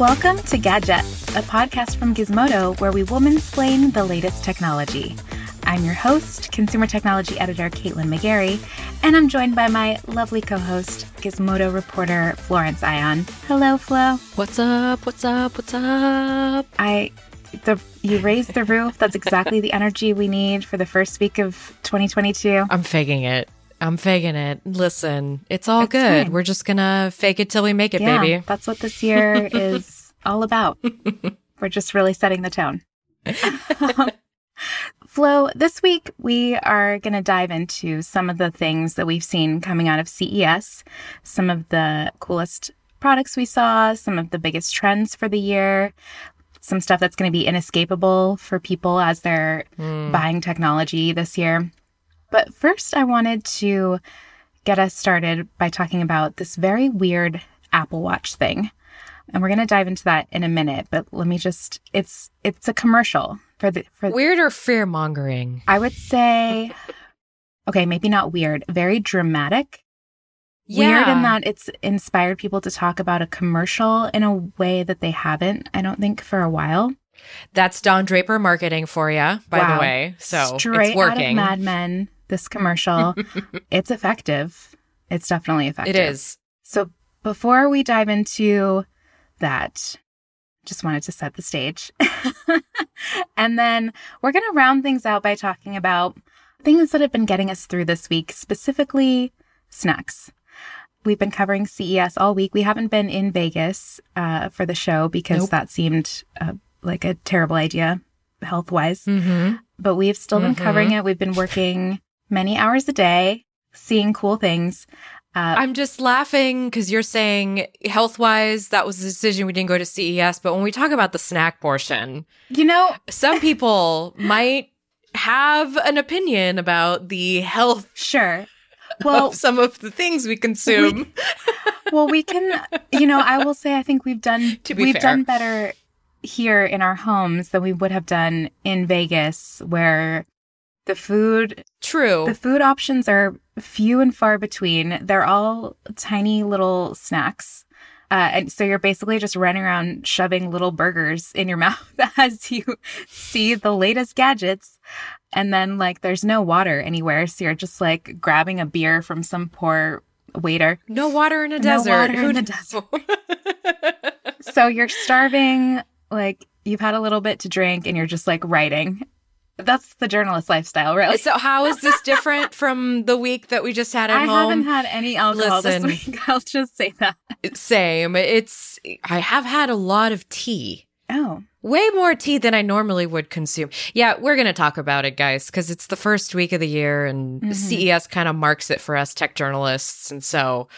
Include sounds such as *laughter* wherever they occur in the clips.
Welcome to Gadgets, a podcast from Gizmodo where we woman-splain the latest technology. I'm your host, consumer technology editor Caitlin McGarry, and I'm joined by my lovely co-host, Gizmodo reporter Florence Ion. Hello, Flo. What's up? What's up? What's up? I the you raised the roof. That's exactly the energy we need for the first week of 2022. I'm faking it. I'm faking it. Listen, it's all It's good. fine. We're just gonna fake it till we make it, yeah, baby. that's what this year *laughs* is all about. We're just really setting the tone. *laughs* Flo, this week we are going to dive into some of the things that we've seen coming out of CES, some of the coolest products we saw, some of the biggest trends for the year, some stuff that's going to be inescapable for people as they're hmm. buying technology this year. But first, I wanted to get us started by talking about this very weird Apple Watch thing. And we're going to dive into that in a minute, but let me just it's it's a commercial for the for Weird or fear mongering? I would say okay, maybe not weird, very dramatic. Weird in that it's inspired people to talk about a commercial in a way that they haven't, I don't think, for a while. that's Don Draper marketing for you, by Wow. the way. So Straight it's working. out of Mad Men, this commercial. *laughs* it's effective. It's definitely effective. it is. So before we dive into that, just wanted to set the stage. *laughs* and then we're going to round things out by talking about things that have been getting us through this week, specifically snacks. We've been covering CES all week. We haven't been in Vegas uh, for the show because Nope. that seemed uh, like a terrible idea health wise Mm-hmm. but we've still been Mhm. covering it. We've been working many hours a day, seeing cool things. Uh, I'm just laughing because you're saying health wise, that was a decision we didn't go to CES. But when we talk about the snack portion, you know, some *laughs* people might have an opinion about the health sure. Well, of some of the things we consume. *laughs* well, we can. You know, I will say, I think we've done *laughs* To be we've fair. done better here in our homes than we would have done in Vegas, where the food True. the food options are few and far between. They're all tiny little snacks. Uh, and so you're basically just running around shoving little burgers in your *laughs* mouth as you see the latest gadgets. And then, like, there's no water anywhere. So you're just like grabbing a beer from some poor waiter. no water in a No desert. Who in the desert. *laughs* So you're starving, like, you've had a little bit to drink and you're just like writing. That's the journalist lifestyle, really. so how is this different from the week that we just had at home? I haven't had any alcohol Listen. this week. *laughs* I'll just say that. Same. It's I have had a lot of tea. Oh, Way more tea than I normally would consume. Yeah, we're going to talk about it, guys, because it's the first week of the year and Mhm. CES kind of marks it for us tech journalists. And so,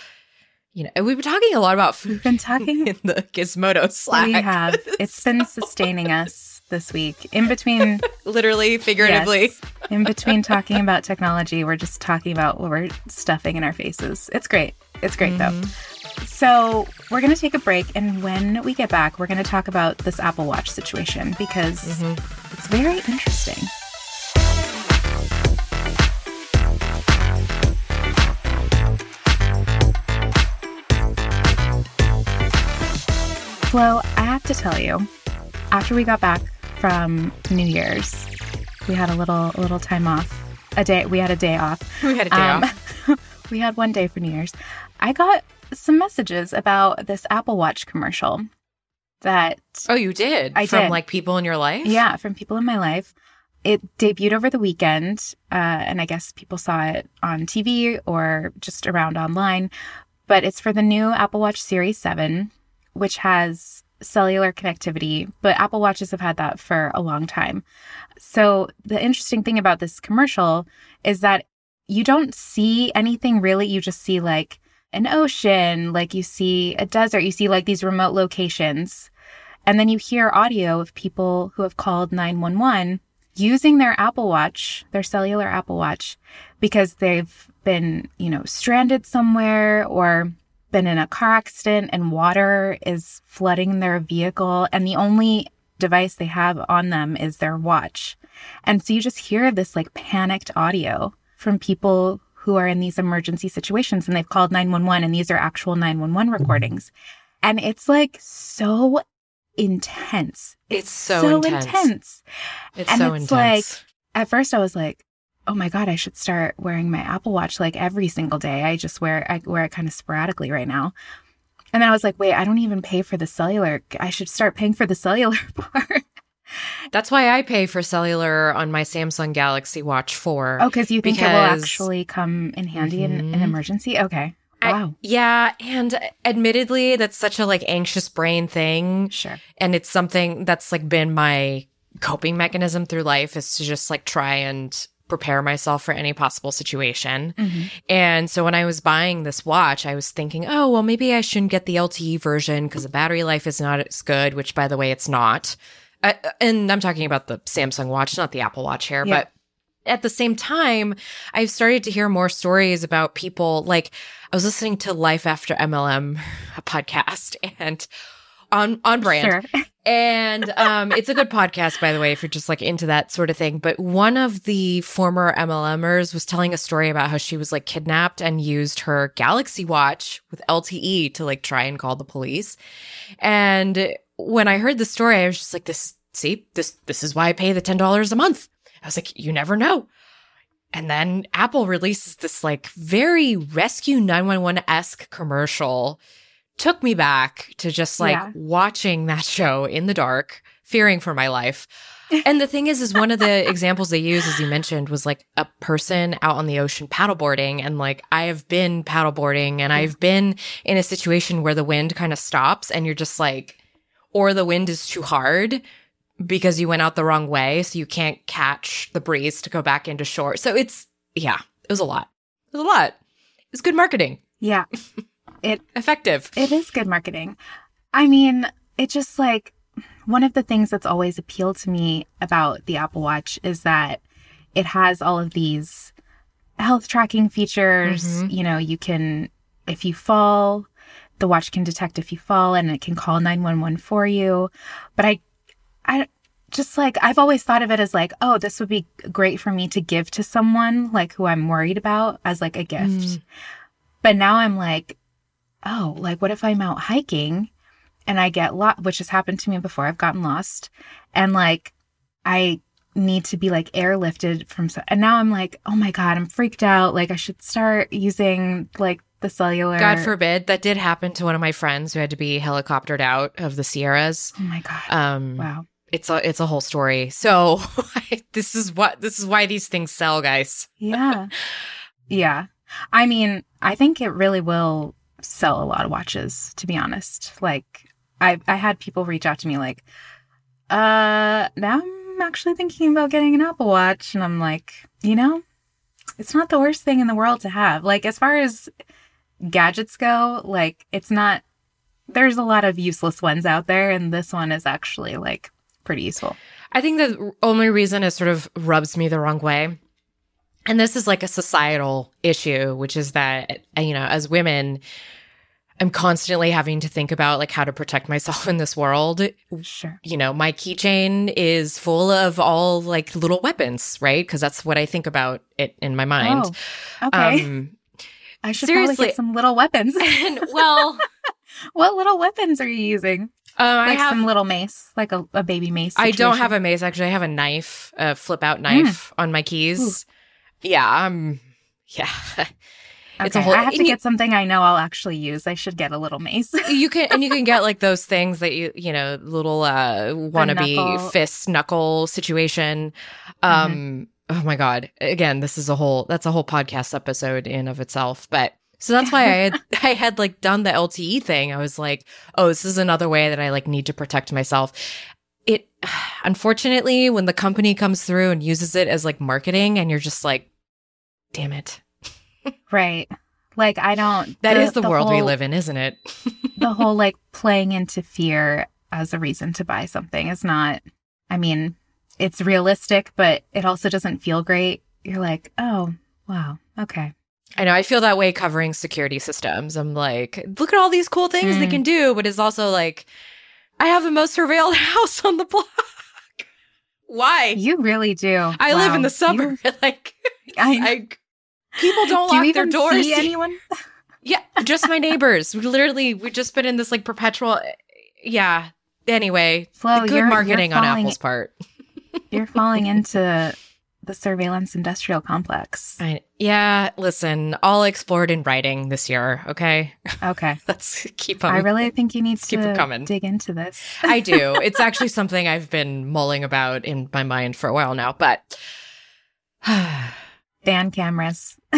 you know, we've been talking a lot about food we've been talking. *laughs* in the Gizmodo Slack. we have. It's been *laughs* sustaining us this week. In between, *laughs* Literally, figuratively. yes, in between talking about technology, we're just talking about what we're stuffing in our faces. It's great. It's great though. Mm-hmm. So we're gonna take a break, and when we get back, we're gonna talk about this Apple Watch situation because mm-hmm. it's very interesting. Flo, I have to tell you, after we got back from New Year's, we had a little a little time off. A day we had a day off. *laughs* We had a day Um, off. *laughs* we had one day for New Year's. I got some messages about this Apple Watch commercial that Oh, you did? I From did. like people in your life? yeah, from people in my life. It debuted over the weekend, uh, and I guess people saw it on TV or just around online. But it's for the new Apple Watch Series 7, which has cellular connectivity, but Apple Watches have had that for a long time. So the interesting thing about this commercial is that you don't see anything really. You just see like an ocean, like you see a desert, you see like these remote locations. And then you hear audio of people who have called 911 using their Apple Watch, their cellular Apple Watch, because they've been, you know, stranded somewhere or been in a car accident and water is flooding their vehicle. And the only device they have on them is their watch. And so you just hear this like panicked audio from people who are in these emergency situations and they've called 911 and these are actual 911 recordings. And it's like so intense. It's so intense. So intense. It's so intense And so it's intense. At first, I was like, "Oh my god, I should start wearing my Apple Watch like every single day." I just wear I wear it kind of sporadically right now. And then I was like, "Wait, I don't even pay for the cellular. I should start paying for the cellular *laughs* part." That's why I pay for cellular on my Samsung Galaxy Watch 4. oh, because you think it will actually come in handy in an mm-hmm. emergency? Okay. I- Wow. yeah, and admittedly, that's such a like anxious brain thing. sure. and it's something that's like been my coping mechanism through life is to just like try and prepare myself for any possible situation. Mhm. And so when I was buying this watch, I was thinking, oh, well, maybe I shouldn't get the LTE version because the battery life is not as good, which by the way, it's not. Uh, and I'm talking about the Samsung watch, not the Apple Watch here, Yeah. but at the same time, I've started to hear more stories about people like I was listening to Life After MLM, *laughs* a podcast, *laughs* and on on brand. Sure. *laughs* And um, it's a good podcast, by the way, if you're just like into that sort of thing. But one of the former MLMers was telling a story about how she was like kidnapped and used her Galaxy Watch with LTE to like try and call the police. And when I heard the story, I was just like, "This, see, this, this is why I pay the ten dollars a month." I was like, "You never know." And then Apple releases this like very Rescue 911 esque commercial. Took me back to just like Yeah. watching that show in the dark, fearing for my life. And the thing is, is one of the *laughs* examples they use, as you mentioned, was like a person out on the ocean paddleboarding. And like, I have been paddleboarding and I've been in a situation where the wind kind of stops and you're just like, or the wind is too hard because you went out the wrong way. So you can't catch the breeze to go back into shore. So it's, yeah, it was a lot. It was a lot. It was good marketing, Yeah. *laughs* effective. It is good marketing. I mean, it just like one of the things that's always appealed to me about the Apple Watch is that it has all of these health tracking features. Mhm. You know, you can, if you fall, the watch can detect if you fall and it can call 911 for you. But I, I just like, I've always thought of it as like, oh, this would be great for me to give to someone like who I'm worried about as like a gift. Mm. But now I'm like, oh, like what if I'm out hiking and I get lost, which has happened to me before. I've gotten lost and like I need to be like airlifted from, so- and now I'm like, oh my God, I'm freaked out. Like I should start using like the cellular. God forbid that did happen to one of my friends who had to be helicoptered out of the Sierras. Oh my God. Um, wow. it's a it's a whole story. So *laughs* this is what this is why these things sell, guys. Yeah. yeah. I mean, I think it really will sell a lot of watches, to be honest. Like I I had people reach out to me like, uh, now I'm actually thinking about getting an Apple Watch. And I'm like, you know, it's not the worst thing in the world to have. Like as far as gadgets go, like it's not there's a lot of useless ones out there, and this one is actually like pretty useful. I think the only reason it sort of rubs me the wrong way, and this is like a societal issue, which is that you know, as women, I'm constantly having to think about like how to protect myself in this world. Sure. You know, my keychain is full of all like little weapons, right? Because that's what I think about it in my mind. Oh, okay. Um, I should probably seriously. get some little weapons. *laughs* and well, *laughs* what little weapons are you using? um, I Like have some little mace, like a, a baby mace. I don't have a mace. Actually, I have a knife, a flip out knife on my keys. Yeah, um, yeah. *laughs* it's a Okay, whole- I have to you- get something I know I'll actually use. I should get a little mace. *laughs* you can and you can *laughs* get like those things that you you know little uh wannabe knuckle. fist knuckle situation. Um, oh my god! Again, this is a whole that's a whole podcast episode in of itself, but. So that's why I had I had like done the LTE thing. I was like, oh, this is another way that I like need to protect myself. It *sighs* unfortunately when the company comes through and uses it as like marketing and you're just like, damn it. right. Like I don't. That is the, world we live in, isn't it? *laughs* the whole like playing into fear as a reason to buy something is not. I mean, it's realistic, but it also doesn't feel great. You're like, oh wow, okay. I know I feel that way covering security systems. I'm like, look at all these cool things they Mm. can do, but it's also like, I have the most surveilled *laughs* house on the block. Why? You really do. I live in the You- *laughs* like, I, I people don't do lock their doors. see anyone? *laughs* yeah, just my neighbors. We literally we've just been in this like perpetual. Yeah, anyway, Flo, good you're- you're marketing on Apple's part. *laughs* You're falling into the surveillance industrial complex. I, yeah, listen, all explored in writing this year. Okay, Okay. *laughs* let's keep on. I really think you need keep it to coming. dig into this. I do. It's actually something I've been mulling about in my mind for a while now, but *sighs* Ban cameras. *laughs*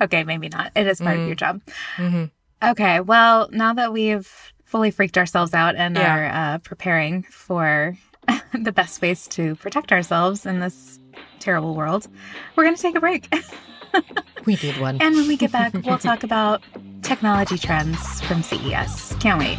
okay, maybe not. It is part Mm. of your job. Mhm. Okay, well, now that we've fully freaked ourselves out and Yeah. are uh, preparing for *laughs* the best ways to protect ourselves in this terrible world, we're going to take a break. *laughs* we need one. and when we get back, we'll talk about technology trends from CES. Can't wait.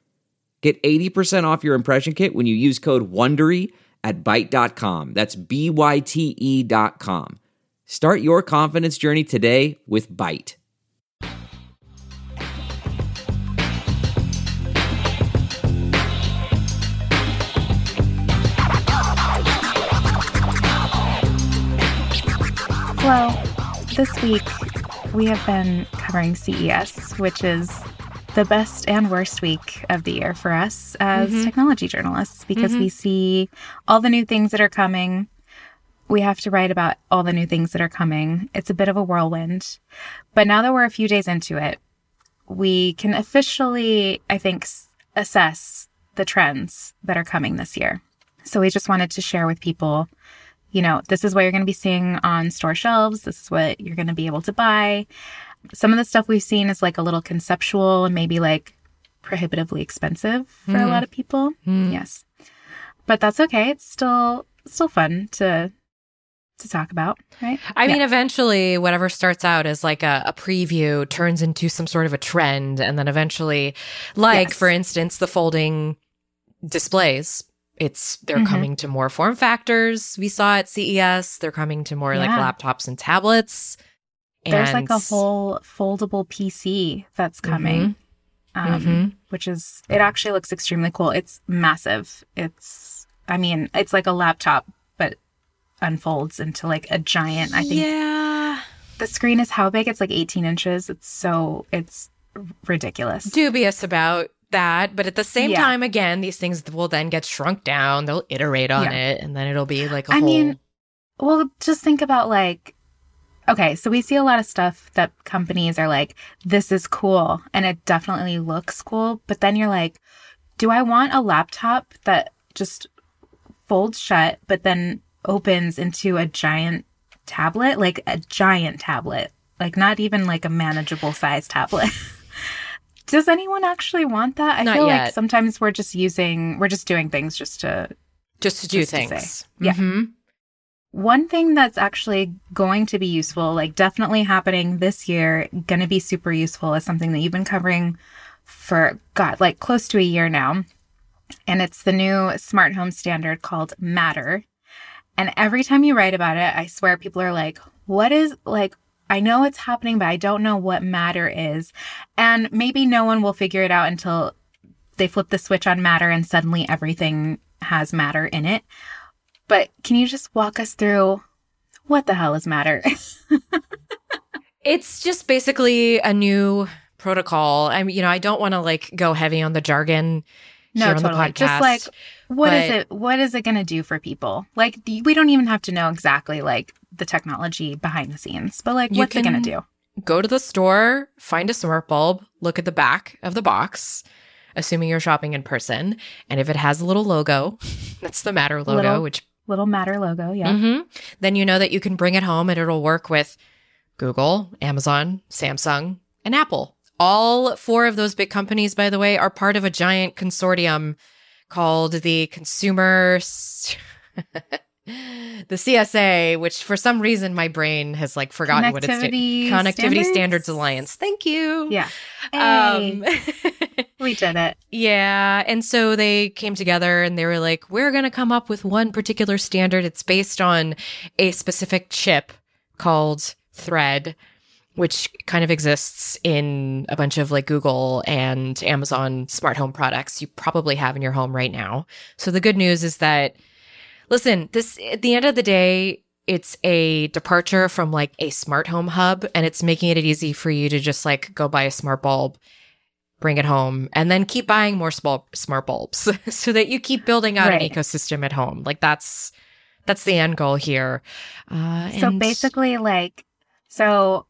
Get 80% off your impression kit when you use code WONDERY at Byte.com. That's B-Y-T-E dot com. Start your confidence journey today with Byte. Well, this week we have been covering CES, which is the best and worst week of the year for us as mm-hmm. technology journalists because we mm-hmm. see all the new things that are coming. We have to write about all the new things that are coming. It's a bit of a whirlwind. But now that we're a few days into it, we can officially, I think, s- assess the trends that are coming this year. So we just wanted to share with people you know, this is what you're going to be seeing on store shelves. This is what you're going to be able to buy. Some of the stuff we've seen is like a little conceptual and maybe like prohibitively expensive for a hmm. lot of people. Hmm. Yes. But that's okay. It's still still fun to to talk about, right? I Yeah. mean, eventually, whatever starts out as like a, a preview turns into some sort of a trend. And then eventually, like, Yes. for instance, the folding displays. It's they're Mhm. coming to more form factors. We saw at CES. They're coming to more like laptops and tablets. There's like a whole foldable PC that's coming. Um, Mhm. which is it actually looks extremely cool. It's massive. It's I mean, it's like a laptop but unfolds into like a giant. I think Yeah. the screen is how big? It's like 18 inches. It's so it's ridiculous. Dubious about that. But at the same Yeah. time, again, these things will then get shrunk down. They'll iterate on Yeah. it. And then it'll be like a I whole. I mean, well, just think about like okay, so we see a lot of stuff that companies are like this is cool and it definitely looks cool, but then you're like do I want a laptop that just folds shut but then opens into a giant tablet, like a giant tablet, like not even like a manageable size tablet. *laughs* Does anyone actually want that? I Not feel yet. like sometimes we're just using, we're just doing things just to. just to do just to things. Yeah. Mhm. One thing that's actually going to be useful, like definitely happening this year, going to be super useful is something that you've been covering for, God, like close to a year now. And it's the new smart home standard called Matter. And every time you write about it, I swear people are like, what is like, I know it's happening, but I don't know what matter is. And maybe no one will figure it out until they flip the switch on matter and suddenly everything has matter in it. But can you just walk us through what the hell is matter? *laughs* It's just basically a new protocol. I mean, you know, I don't want to like go heavy on the jargon no, here on totally. the podcast. Just like what is but- it what is it going to do for people? Like we don't even have to know exactly like the technology behind the scenes, but like what's it going to do? go to the store, find a smart bulb, look at the back of the box, assuming you're shopping in person, and if it has a little logo, *laughs* that's the Matter logo, Little- which Little matter logo, yeah. Mhm. then you know that you can bring it home and it'll work with Google, Amazon, Samsung, and Apple. All four of those big companies, by the way, are part of a giant consortium called the Consumer. S- *laughs* the CSA, which for some reason my brain has like forgotten what it's Connectivity Connectivity Standards? Standards? Alliance. Thank you. Yeah. Hey, Um, *laughs* we did it. yeah. And so they came together and they were like, we're going to come up with one particular standard. It's based on a specific chip called Thread, which kind of exists in a bunch of like Google and Amazon smart home products you probably have in your home right now. So the good news is that, listen, this, at the end of the day, it's a departure from like a smart home hub and it's making it easy for you to just like go buy a smart bulb bring it home and then keep buying more small smart bulbs *laughs* so that you keep building out Right. an ecosystem at home like that's that's the end goal here uh, So and- basically, like, so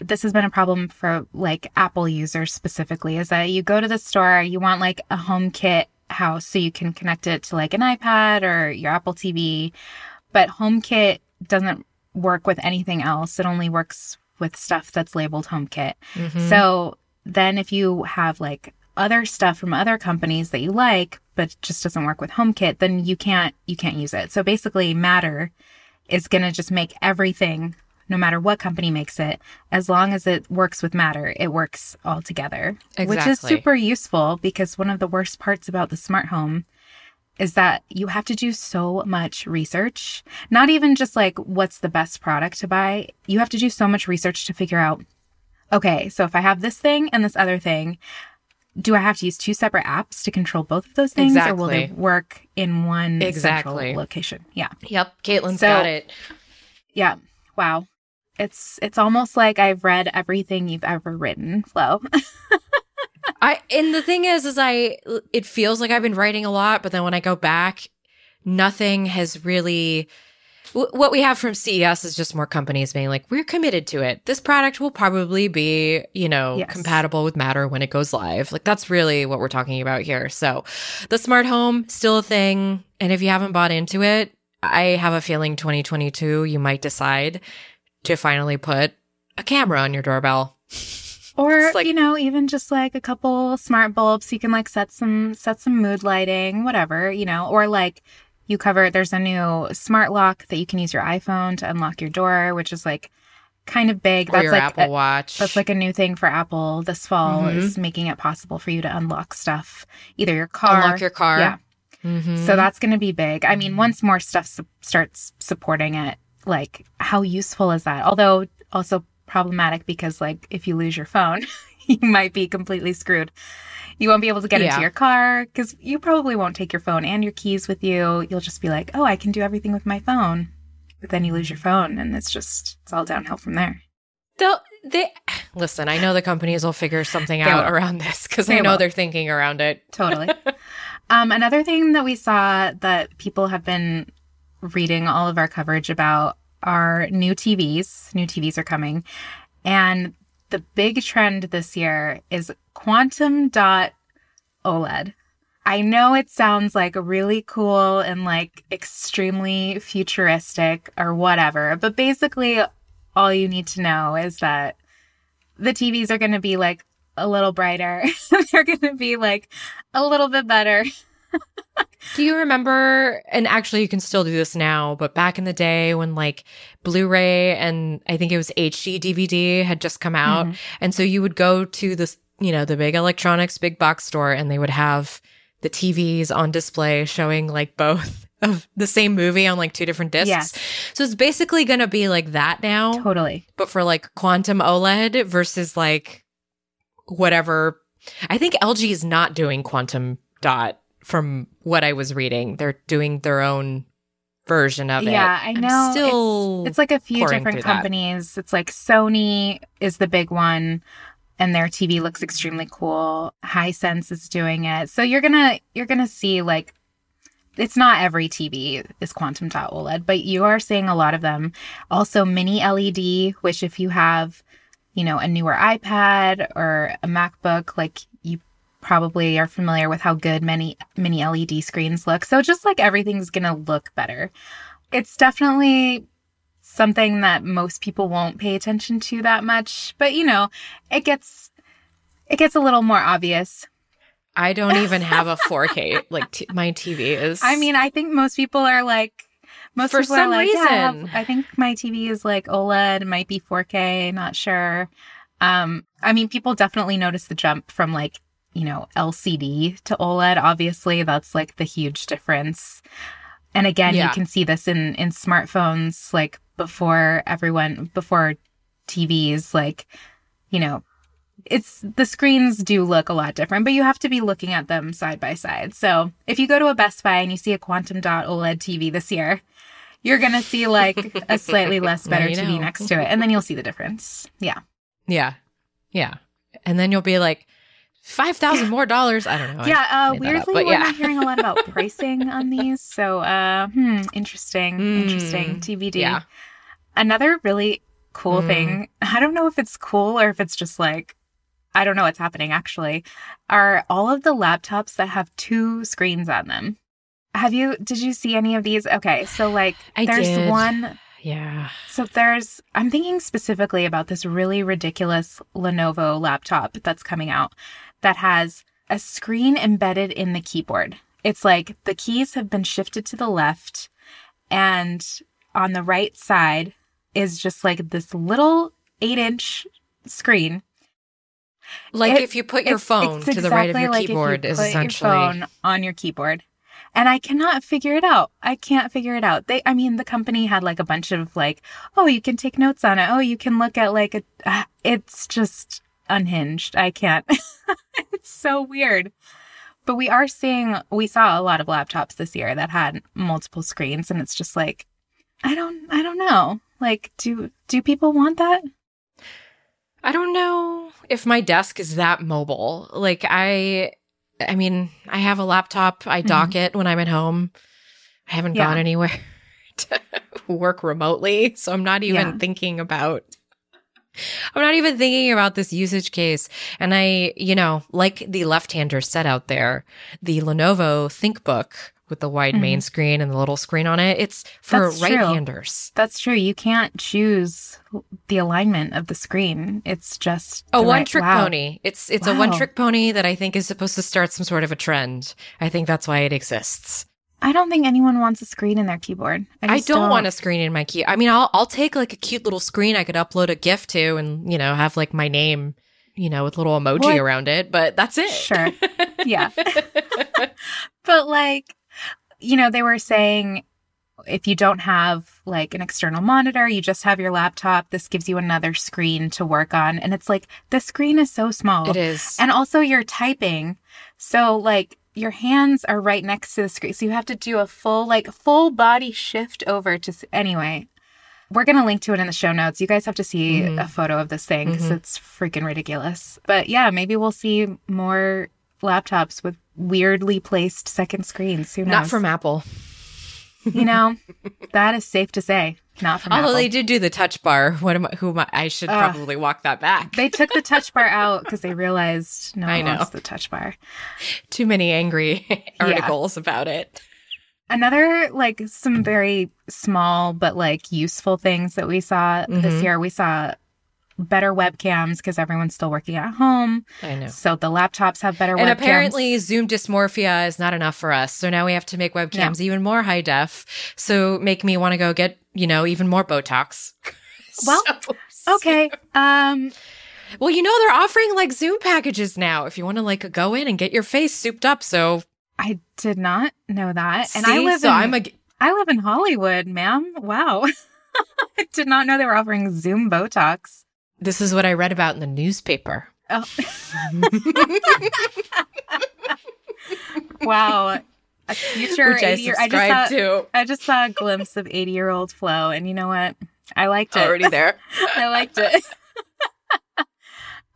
this has been a problem for like Apple users specifically is that you go to the store, you want like a HomeKit house so you can connect it to like an iPad or your Apple TV, but HomeKit doesn't work with anything else. It only works with stuff that's labeled HomeKit. Mhm. So then if you have like other stuff from other companies that you like but just doesn't work with HomeKit, then you can't you can't use it. So basically Matter is going to just make everything no matter what company makes it as long as it works with Matter, it works all together. Which is super useful because one of the worst parts about the smart home is that you have to do so much research. Not even just like what's the best product to buy. You have to do so much research to figure out okay, so if I have this thing and this other thing, do I have to use two separate apps to control both of those things or will they work in one Exactly. central location? Yeah. yep caitlin's So- got it Yeah. Wow. It's it's almost like I've read everything you've ever written, Flo. *laughs* i and the thing is is i it feels like i've been writing a lot but then when i go back nothing has really wh- what we have from CES is just more companies being like, we're committed to it. This product will probably be, you know, Yes. compatible with Matter when it goes live. Like that's really what we're talking about here. So the smart home, still a thing. And if you haven't bought into it, I have a feeling 2022, you might decide to finally put a camera on your doorbell. Or like- you know, even just like a couple smart bulbs you can like set some set some mood lighting, whatever, you know, or like you cover there's a new smart lock that you can use your iPhone to unlock your door, which is like kind of big. Or your like Apple a- Watch. That's like a new thing for Apple this fall Mhm. is making it possible for you to unlock stuff, either your car, unlock your car. Yeah. Mhm. So that's going to be big. I mean, once more stuff su- starts supporting it, like how useful is that? Although also problematic because like if you lose your phone, *laughs* you might be completely screwed. You won't be able to get Yeah. into your car because you probably won't take your phone and your keys with you. You'll just be like, oh, I can do everything with my phone. But then you lose your phone and it's just, it's all downhill from there. They'll, they *sighs* listen. I know the companies will figure something out will. around this because I They know will. they're thinking around it. Totally. *laughs* um, another thing that we saw that people have been reading all of our coverage about are new TVs. New TVs are coming. And the big trend this year is quantum dot OLED. I know it sounds like really cool and like extremely futuristic or whatever, but basically all you need to know is that the TVs are going to be like a little brighter. *laughs* They're going to be like a little bit better. Do you remember? And actually, you can still do this now, but back in the day when like Blu-ray and I think it was HD DVD had just come out, Mhm. and so you would go to this, you know, the big electronics big box store, and they would have the TVs on display showing like both *laughs* of the same movie on like two different discs. Yes. So it's basically going to be like that now. Totally. but for like quantum OLED versus like whatever. I think LG is not doing quantum dot from what I was reading. They're doing their own version of it. Yeah, I know. still it's, it's like a few different through that. companies. It's like Sony is the big one and their TV looks extremely cool. Hisense is doing it. So you're going to you're going to see like it's not every TV is quantum dot OLED, but you are seeing a lot of them. Also mini LED, which if you have, you know, a newer iPad or a MacBook, like you probably are familiar with how good many mini LED screens look. So just like everything's going to look better. It's definitely something that most people won't pay attention to that much, but you know, it gets it gets a little more obvious. I don't even have a 4K *laughs* like t- my TV is. I mean, I think most people are like Most For people some are like, yeah, I, reason. I think my TV is like OLED, might be 4K, not sure. Um, I mean, people definitely notice the jump from like, you know, LCD to OLED. Obviously, that's like the huge difference. And again, Yeah. you can see this in in smartphones like before everyone before TVs like, you know, it's the screens do look a lot different, but you have to be looking at them side by side. So if you go to a Best Buy and you see a Quantum Dot OLED TV this year, you're gonna see like a *laughs* slightly less better TV know. next to it, and then you'll see the difference. Yeah, Yeah. Yeah. And then you'll be like, 5000 more dollars. I don't know. Yeah. Uh, that up, weirdly, we're yeah. not hearing a lot about *laughs* pricing on these. So, uh, hmm, interesting, Hmm, interesting. TBD. yeah. Another really cool Mm. thing. I don't know if it's cool or if it's just like. I don't know what's happening actually. Are all of the laptops that have two screens on them? Have you did you see any of these? Okay, so like I there's did. one Yeah. So there's, I'm thinking specifically about this really ridiculous Lenovo laptop that's coming out that has a screen embedded in the keyboard. It's like the keys have been shifted to the left, and on the right side is just like this little eight inch screen. Like It- if you put your It's- phone it's to the right of your like if you keyboard is essentially phone on your keyboard. And I cannot figure it out. I can't figure it out. They, I mean, the company had like a bunch of like, oh, you can take notes on it. Oh, you can look at like a. Uh, it's just unhinged. I can't. *laughs* it's so weird. But we are seeing. We saw a lot of laptops this year that had multiple screens, and it's just like, I don't. I don't know. Like, do do people want that? I don't know if my desk is that mobile. Like I I mean, I have a laptop, I mm-hmm. dock it when I'm at home. I haven't Yeah. gone anywhere *laughs* to work remotely, so I'm not even Yeah. thinking about I'm not even thinking about this usage case. And I, you know, like the left-hander set out there, the Lenovo ThinkBook with the wide main mm-hmm. screen and the little screen on it, it's for That's right-handers. That's true. You can't choose the alignment of the screen. It's just A the one right- trick wow. pony. It's it's a one trick pony that I think is supposed to start some sort of a trend. I think that's why it exists. I don't think anyone wants a screen in their keyboard. I, I, just don't, want a screen in my key. I mean, I'll I'll take like a cute little screen I could upload a GIF to, and you know have like my name, you know, with little emoji Well, around it. But that's it. Sure. *laughs* Yeah. But like, you know, they were saying if you don't have like an external monitor, you just have your laptop, this gives you another screen to work on. And it's like the screen is so small. it is. And also you're typing. So like your hands are right next to the screen. So you have to do a full like full body shift over to anyway. We're going to link to it in the show notes. You guys have to see Mhm. a photo of this thing because Mhm. it's freaking ridiculous. But yeah, maybe we'll see more laptops with weirdly placed second screens. Who knows? Not from Apple. You know, that is safe to say. Not from Although Apple. they did do the touch bar. What am I? Who am I? I should Ugh. probably walk that back. They took the touch bar out because they realized no I one know. wants the touch bar. Too many angry articles about it. Another like some very small but like useful things that we saw this Mhm. year. We saw better webcams because everyone's still working at home. I know. So the laptops have better webcams. And webcams. apparently, Zoom dysmorphia is not enough for us. So now we have to make webcams even more high def. So make me want to go get, you know, even more Botox. *laughs* Well, So- *laughs* okay. Um Well, you know, they're offering like Zoom packages now if you want to like go in and get your face souped up. So, I did not know that. And I live so in I'm a, I live in Hollywood, ma'am. Wow. *laughs* I did not know they were offering Zoom Botox. This is what I read about in the newspaper. Oh. wow. A future Which I 80 year I just saw to. I just saw a glimpse of 80 year old Flo, and you know what? I liked it. Already there. *laughs* I liked it.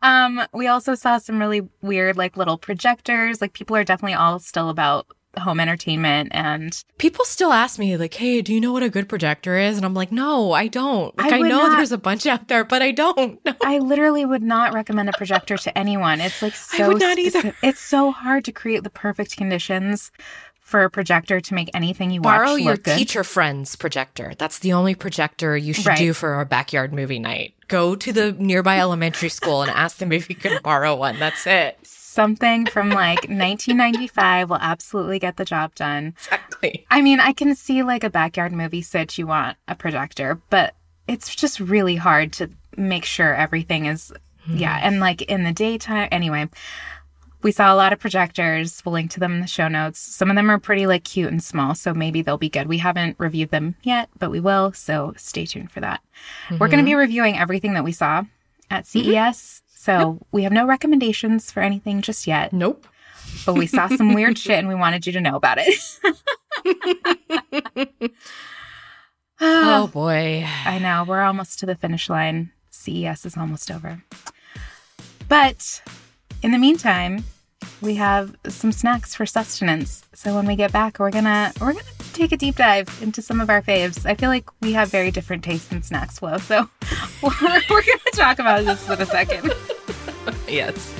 um, we also saw some really weird, like little projectors. Like people are definitely all still about home entertainment, and People still ask me, like, hey, do you know what a good projector is? And I'm like, no, I don't. Like, I I, know not- there's a bunch out there, but I don't. *laughs* No. I literally would not recommend a projector to anyone. It's like so I would not either. It's so hard to create the perfect conditions for a projector to make anything you watch Borrow your good. teacher friend's projector. That's the only projector you should Right. do for a backyard movie night. Go to the nearby elementary school and ask them if you can *laughs* borrow one. That's it. Something from like 1995 will absolutely get the job done. Exactly. I mean, I can see like a backyard movie sitch, you want a projector, but it's just really hard to make sure everything is, hmm. yeah. And like in the daytime, anyway, we saw a lot of projectors. We'll link to them in the show notes. Some of them are pretty like cute and small, so maybe they'll be good. We haven't reviewed them yet, but we will. So stay tuned for that. We're going to mm-hmm. be reviewing everything that we saw at mm-hmm. CES. So we have no recommendations for anything just yet, Nope. but we saw some weird *laughs* shit and we wanted you to know about it. *laughs* *sighs* Oh boy. I know. We're almost to the finish line. CES is almost over. But in the meantime, we have some snacks for sustenance. So when we get back, we're gonna we're gonna take a deep dive into some of our faves. I feel like we have very different tastes in snacks Flo. So we're, *laughs* we're gonna talk about this in a second. Yes.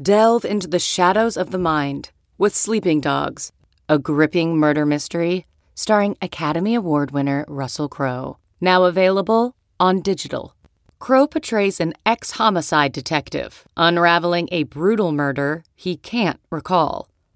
Delve into the shadows of the mind with Sleeping Dogs, a gripping murder mystery starring Academy Award winner Russell Crowe. Now available on digital. Crowe portrays an ex homicide detective unraveling a brutal murder he can't recall.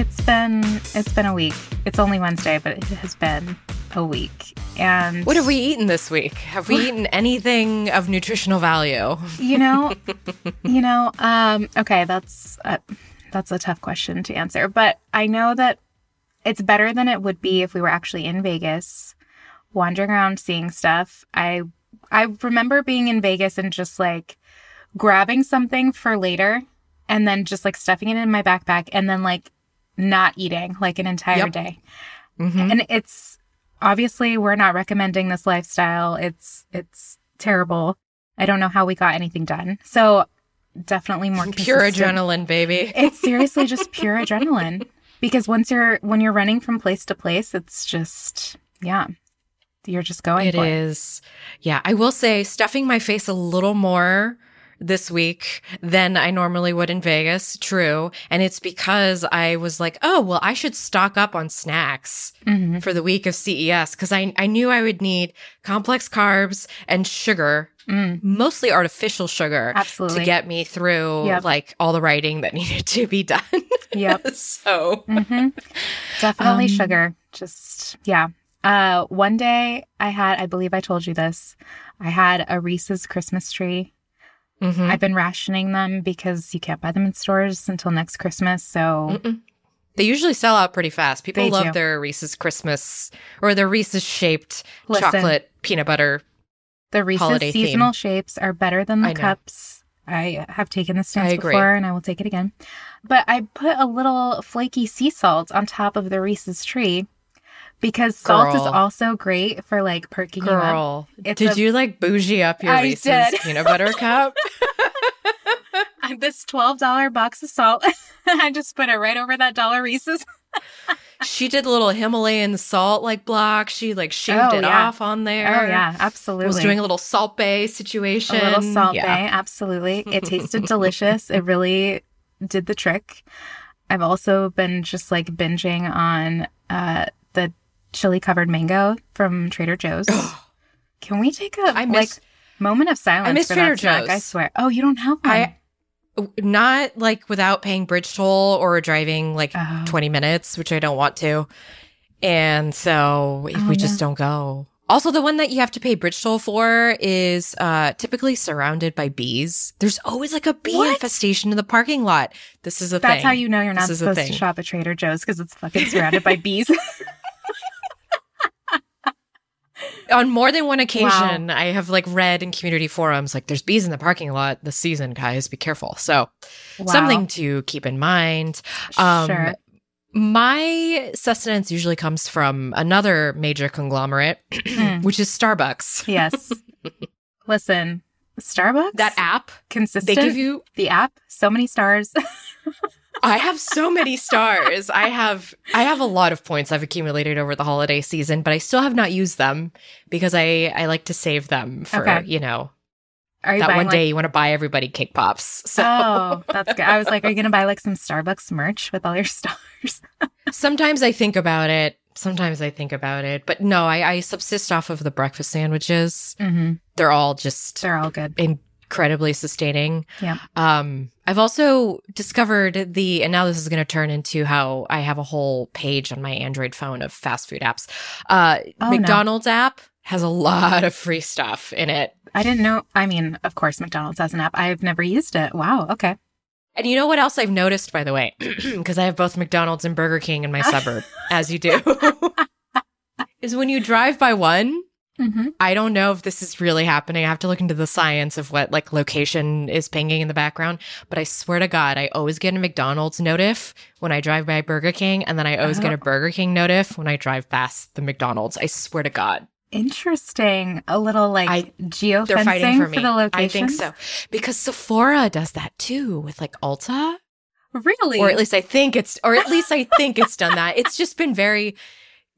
it's been it's been a week. It's only Wednesday, but it has been a week. And What have we eaten this week? Have we eaten anything of nutritional value? you know *laughs* you know um okay that's uh, that's a tough question to answer but i know that it's better than it would be if we were actually in vegas wandering around seeing stuff i i remember being in vegas and just like grabbing something for later and then just like stuffing it in my backpack and then like not eating like an entire Yep. day Mhm. and it's obviously we're not recommending this lifestyle it's it's terrible i don't know how we got anything done so definitely more *laughs* Pure adrenaline, baby. *laughs* it's seriously just pure adrenaline because once you're when you're running from place to place it's just yeah you're just going It is. Yeah, I will say stuffing my face a little more this week than I normally would in Vegas. True. And it's because I was like, oh, well, I should stock up on snacks Mhm. for the week of CES because I, I knew I would need complex carbs and sugar, Mm, mostly artificial sugar, absolutely to get me through Yep. like all the writing that *laughs* needed to be done. yep *laughs* so, hmm Definitely Um, sugar. Just yeah. Uh, one day I had, I believe I told you this. I had a Reese's Christmas tree. Mhm. I've been rationing them because you can't buy them in stores until next Christmas. So Mm-mm. They usually sell out pretty fast. People They love do. their Reese's Christmas or their Reese's shaped Listen. chocolate peanut butter. the Reese's holiday seasonal theme. shapes are better than the I cups. I have taken this stance before and I will take it again. But I put a little flaky sea salt on top of the Reese's tree because salt is also great for like perking you up. Girl, It's did a- you like bougie up your I Reese's did. peanut butter *laughs* cup? *laughs* this $12 box of salt. *laughs* I just put it right over that dollar Reese's. she did a little Himalayan salt like block. She like shaved Oh, it yeah. off on there. Oh, yeah, absolutely. Was doing a little salt Bae situation. a little salt yeah. Bae. Absolutely. It tasted delicious. It really did the trick. I've also been just like binging on uh, chili covered mango from Trader Joe's. *gasps* Can we take a I miss- like moment of silence I miss for Trader? Joe's. I swear. Oh, you don't have one. I not like without paying bridge toll or driving like Oh. 20 minutes, which I don't want to. And so Oh, we just don't go. Also, the one that you have to pay bridge toll for is uh, typically surrounded by bees. There's always like a bee What? infestation in the parking lot. This is a That's thing. how you know you're not This is a supposed to shop at Trader Joe's because it's fucking surrounded by bees. *laughs* On more than one occasion, I have like read in community forums like there's bees in the parking lot this season, guys. Be careful. So Wow. something to keep in mind. Um, Sure. My sustenance usually comes from another major conglomerate, which is Starbucks. Yes. *laughs* Listen, Starbucks. That app, consistent. they give you the app. So many stars. *laughs* I have so many stars. I have I have a lot of points I've accumulated over the holiday season, but I still have not used them because I I like to save them for, Okay. you know, you that one like- day you want to buy everybody cake pops. So Oh, that's good. I was like, are you gonna buy like some Starbucks merch with all your stars? *laughs* sometimes I think about it. Sometimes I think about it. But no, I, I subsist off of the breakfast sandwiches. mm-hmm. They're all just They're all good. Incredibly sustaining. Yeah. Um, I've also discovered the, and now this is going to turn into how I have a whole page on my Android phone of fast food apps. Uh, Oh, no. McDonald's app has a lot of free stuff in it. I didn't know. I mean, of course, McDonald's has an app. I've never used it. Wow. Okay. And you know what else I've noticed, by the way? *clears throat* Because I have both McDonald's and Burger King in my *laughs* suburb, as you do, *laughs* is when you drive by one, Mm-hmm. I don't know if this is really happening. I have to look into the science of what like location is pinging in the background. But I swear to God, I always get a McDonald's notif when I drive by Burger King, and then I always get a Burger King notif when I drive past the McDonald's. I swear to God, Interesting. A little like I- geofencing they're fighting for me. the location. I think so because Sephora does that too with like Ulta. Really? or at least I think it's, or at least I think it's done that. It's just been very,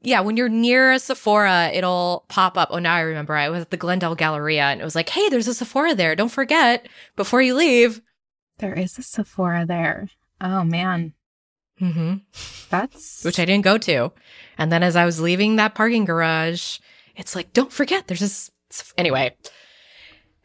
yeah. When you're near a Sephora, it'll pop up. Oh, now I remember. I was at the Glendale Galleria, and it was like, "Hey, there's a Sephora there. Don't forget before you leave." there is a Sephora there. Oh man, hmm that's Which I didn't go to, and then as I was leaving that parking garage, it's like, "Don't forget, there's this." Anyway,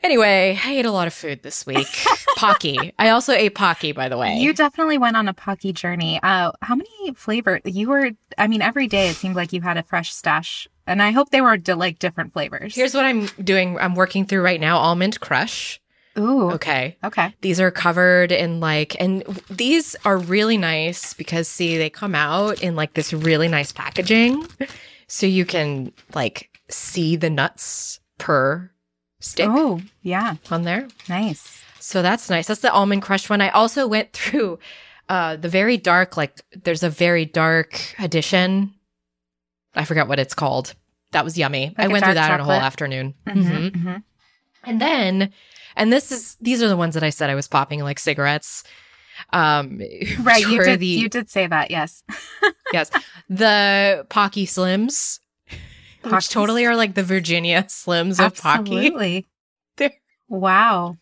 anyway, I ate a lot of food this week. *laughs* Pocky. I also ate Pocky, by the way. You definitely went on a Pocky journey. Uh, how many flavor you were? I mean, every day it seemed like you had a fresh stash, and I hope they were di- like different flavors. Here's what I'm doing. I'm working through right now. Almond Crush. ooh, Okay. okay, These are covered in like, and these are really nice because see, they come out in like this really nice packaging. So you can like see the nuts per stick oh yeah, on there. nice. So that's nice. That's the almond crush one. I also went through uh the very dark, like there's a very dark edition. I forgot what it's called. That was yummy. Like I went through that in a whole afternoon. Mhm, Mhm. mhm. And then, and this is these are the ones that I said I was popping like cigarettes. Um, Right, *laughs* you did. the you did say that. Yes. *laughs* yes, the Pocky Slims, Which totally are like the Virginia *laughs* Slims of Pocky. Absolutely. *laughs* Wow.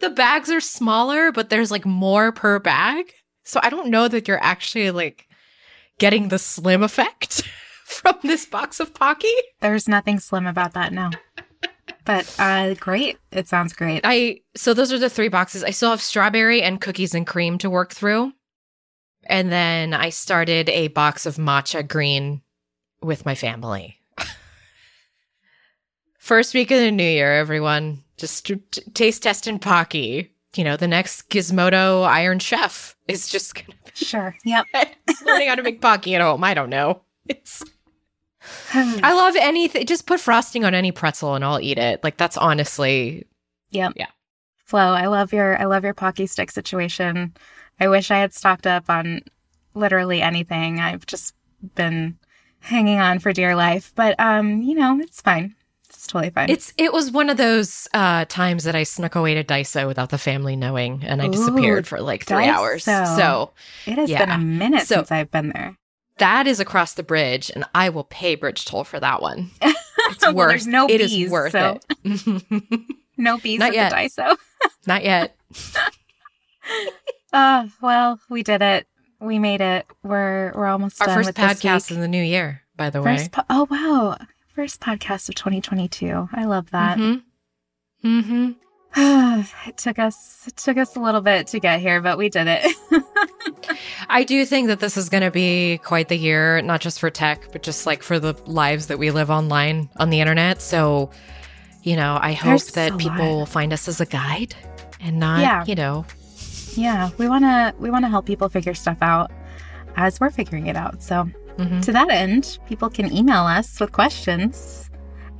The bags are smaller, but there's like more per bag, so I don't know that you're actually like getting the slim effect *laughs* from this box of Pocky. There's nothing slim about that. No. But uh, great. It sounds great. I so those are the three boxes. I still have strawberry and cookies and cream to work through. And then I started a box of matcha green with my family. *laughs* First week of the new year, everyone. Just t- taste test and Pocky. You know, the next Gizmodo Iron Chef is just gonna be. Sure. Yep. *laughs* learning how to make Pocky at home. I don't know. It's *sighs* I love anything. Just put frosting on any pretzel and I'll eat it. Like that's honestly Yep. Yeah. Flo, I love your I love your pocky stick situation. I wish I had stocked up on literally anything. I've just been hanging on for dear life, but um, you know, it's fine. It's totally fine. It's it was one of those uh times that I snuck away to Daiso without the family knowing and I Ooh, disappeared for like three hours. So it has yeah. been a minute So- since I've been there. that is across the bridge and I will pay bridge toll for that one. *laughs* It's Well, worth there's no it is bees, worth so- it. *laughs* No bees Not at yet. the Daiso. Not yet. Uh, *laughs* well, we did it. We made it. We're we're almost Our done first podcast in the new year, by the way. Po- oh wow. First podcast of 2022. I love that. Mm-hmm. Mm-hmm. *sighs* it took us it took us a little bit to get here, but we did it. *laughs* I do think that this is going to be quite the year, not just for tech, but just like for the lives that we live online on the internet. So, you know, I hope There's that people lot. will find us as a guide and not, Yeah. you know, yeah, we want to we want to help people figure stuff out as we're figuring it out. So, Mhm. to that end, people can email us with questions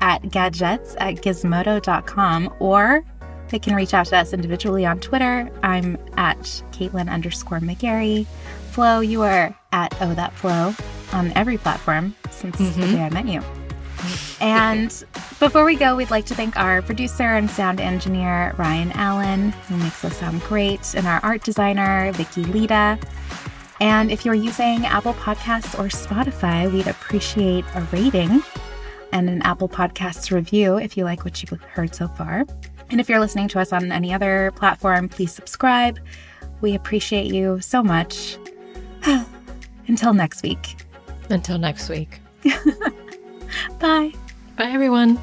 at gadgets at gizmodo.com or they can reach out to us individually on Twitter. I'm at Caitlin underscore McGarry. Flo, you are at Oh That Flo on every platform since the day I met you. And before we go, we'd like to thank our producer and sound engineer, Ryan Allen, who makes us sound great, and our art designer, Vicky Leta. And if you're using Apple Podcasts or Spotify, we'd appreciate a rating and an Apple Podcasts review if you like what you've heard so far. And if you're listening to us on any other platform, please subscribe. We appreciate you so much. *sighs* Until next week. Until next week. *laughs* Bye. Bye, everyone.